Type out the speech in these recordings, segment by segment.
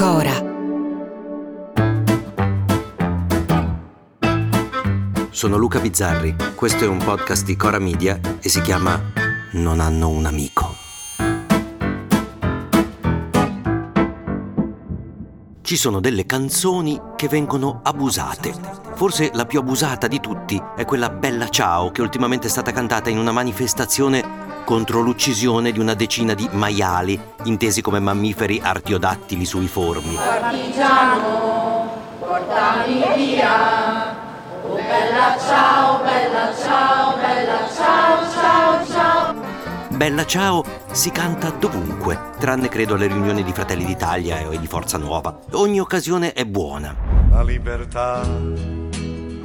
Cora. Sono Luca Bizzarri, questo è un podcast di Cora Media e si chiama Non hanno un amico. Ci sono delle canzoni che vengono abusate. Forse la più abusata di tutti è quella Bella Ciao che ultimamente è stata cantata in una manifestazione contro l'uccisione di una decina di maiali, intesi come mammiferi artiodattili suiformi. Partigiano, portami via. Oh bella ciao, bella ciao, bella ciao, ciao, ciao. Bella Ciao si canta dovunque, tranne credo alle riunioni di Fratelli d'Italia e di Forza Nuova. Ogni occasione è buona. La libertà.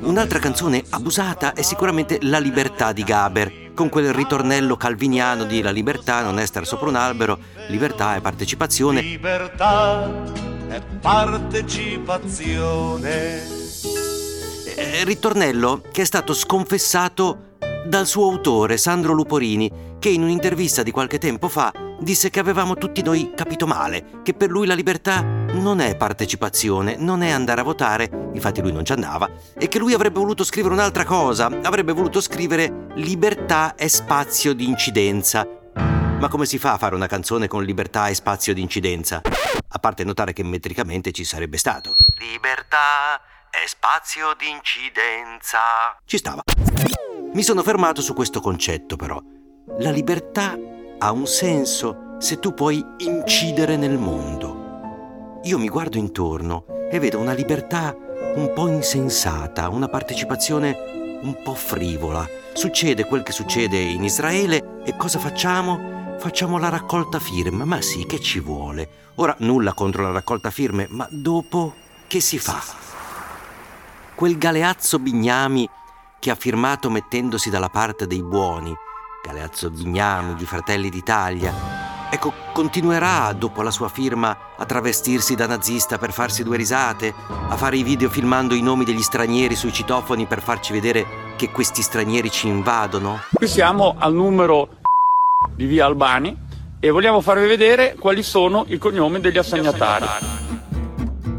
Un'altra canzone abusata è sicuramente La libertà di Gaber, con quel ritornello calviniano di La libertà non è stare sopra un albero, libertà è partecipazione. Libertà è partecipazione. Eh, ritornello che è stato sconfessato dal suo autore, Sandro Luporini, che in un'intervista di qualche tempo fa disse che avevamo tutti noi capito male, che per lui la libertà non è partecipazione, non è andare a votare, infatti lui non ci andava, e che lui avrebbe voluto scrivere un'altra cosa, avrebbe voluto scrivere libertà è spazio di incidenza. Ma come si fa a fare una canzone con libertà e spazio di incidenza? A parte notare che metricamente ci sarebbe stato. Libertà è spazio di incidenza. Ci stava. Mi sono fermato su questo concetto però. La libertà ha un senso se tu puoi incidere nel mondo. Io mi guardo intorno e vedo una libertà un po' insensata, una partecipazione un po' frivola. Succede quel che succede in Israele e cosa facciamo? Facciamo la raccolta firme, ma sì, che ci vuole. Ora nulla contro la raccolta firme, ma dopo che si fa? Quel Galeazzo Bignami che ha firmato mettendosi dalla parte dei buoni, Galeazzo Bignami di Fratelli d'Italia, ecco, continuerà dopo la sua firma a travestirsi da nazista per farsi due risate, a fare i video filmando i nomi degli stranieri sui citofoni per farci vedere che questi stranieri ci invadono? Qui siamo al numero di via Albani e vogliamo farvi vedere quali sono i cognomi degli assegnatari.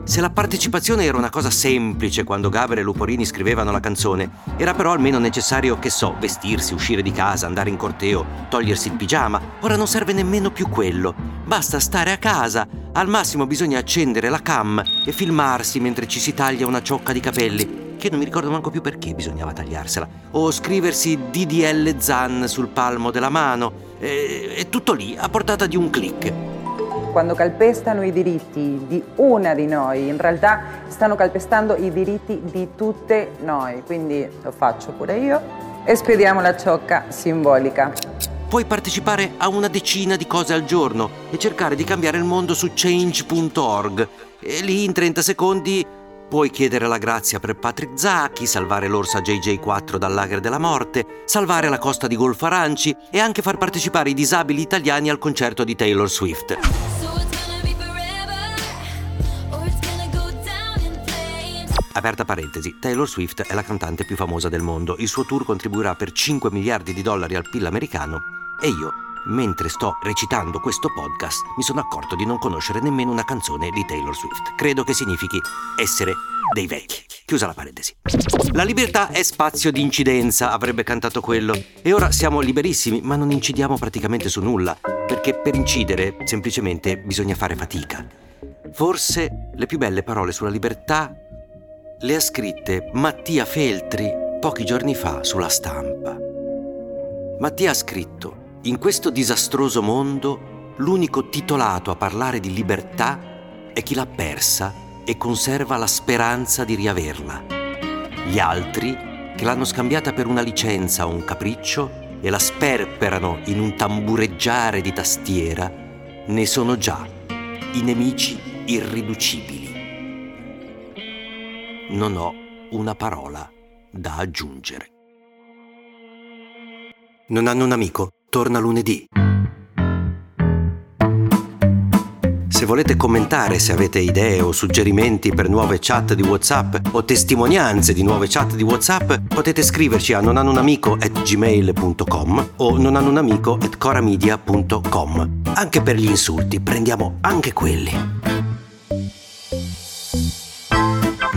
Se la partecipazione era una cosa semplice quando Gaber e Luporini scrivevano la canzone, era però almeno necessario, che so, vestirsi, uscire di casa, andare in corteo, togliersi il pigiama. Ora non serve nemmeno più quello. Basta stare a casa. Al massimo bisogna accendere la cam e filmarsi mentre ci si taglia una ciocca di capelli, che non mi ricordo manco più perché bisognava tagliarsela. O scriversi DDL Zan sul palmo della mano. È tutto lì, a portata di un clic quando calpestano i diritti di una di noi, in realtà stanno calpestando i diritti di tutte noi, quindi lo faccio pure io e spediamo la ciocca simbolica. Puoi partecipare a una decina di cose al giorno e cercare di cambiare il mondo su change.org e lì in 30 secondi Puoi chiedere la grazia per Patrick Zacchi, salvare l'orsa JJ4 dal lager della morte, salvare la costa di Golfo Aranci e anche far partecipare i disabili italiani al concerto di Taylor Swift. Aperta parentesi, Taylor Swift è la cantante più famosa del mondo. Il suo tour contribuirà per 5 miliardi di dollari al PIL americano e io mentre sto recitando questo podcast, mi sono accorto di non conoscere nemmeno una canzone di Taylor Swift. Credo che significhi essere dei vecchi. Chiusa la parentesi. La libertà è spazio di incidenza, avrebbe cantato quello. E ora siamo liberissimi, ma non incidiamo praticamente su nulla, perché per incidere semplicemente bisogna fare fatica. Forse le più belle parole sulla libertà le ha scritte Mattia Feltri pochi giorni fa sulla stampa. Mattia ha scritto in questo disastroso mondo, l'unico titolato a parlare di libertà è chi l'ha persa e conserva la speranza di riaverla. Gli altri, che l'hanno scambiata per una licenza o un capriccio, e la sperperano in un tambureggiare di tastiera, ne sono già i nemici irriducibili. Non ho una parola da aggiungere. Non hanno un amico? Torna lunedì. Se volete commentare, se avete idee o suggerimenti per nuove chat di WhatsApp o testimonianze di nuove chat di WhatsApp, potete scriverci a nonanunamico@gmail.com o nonanunamico@coramedia.com. Anche per gli insulti, prendiamo anche quelli.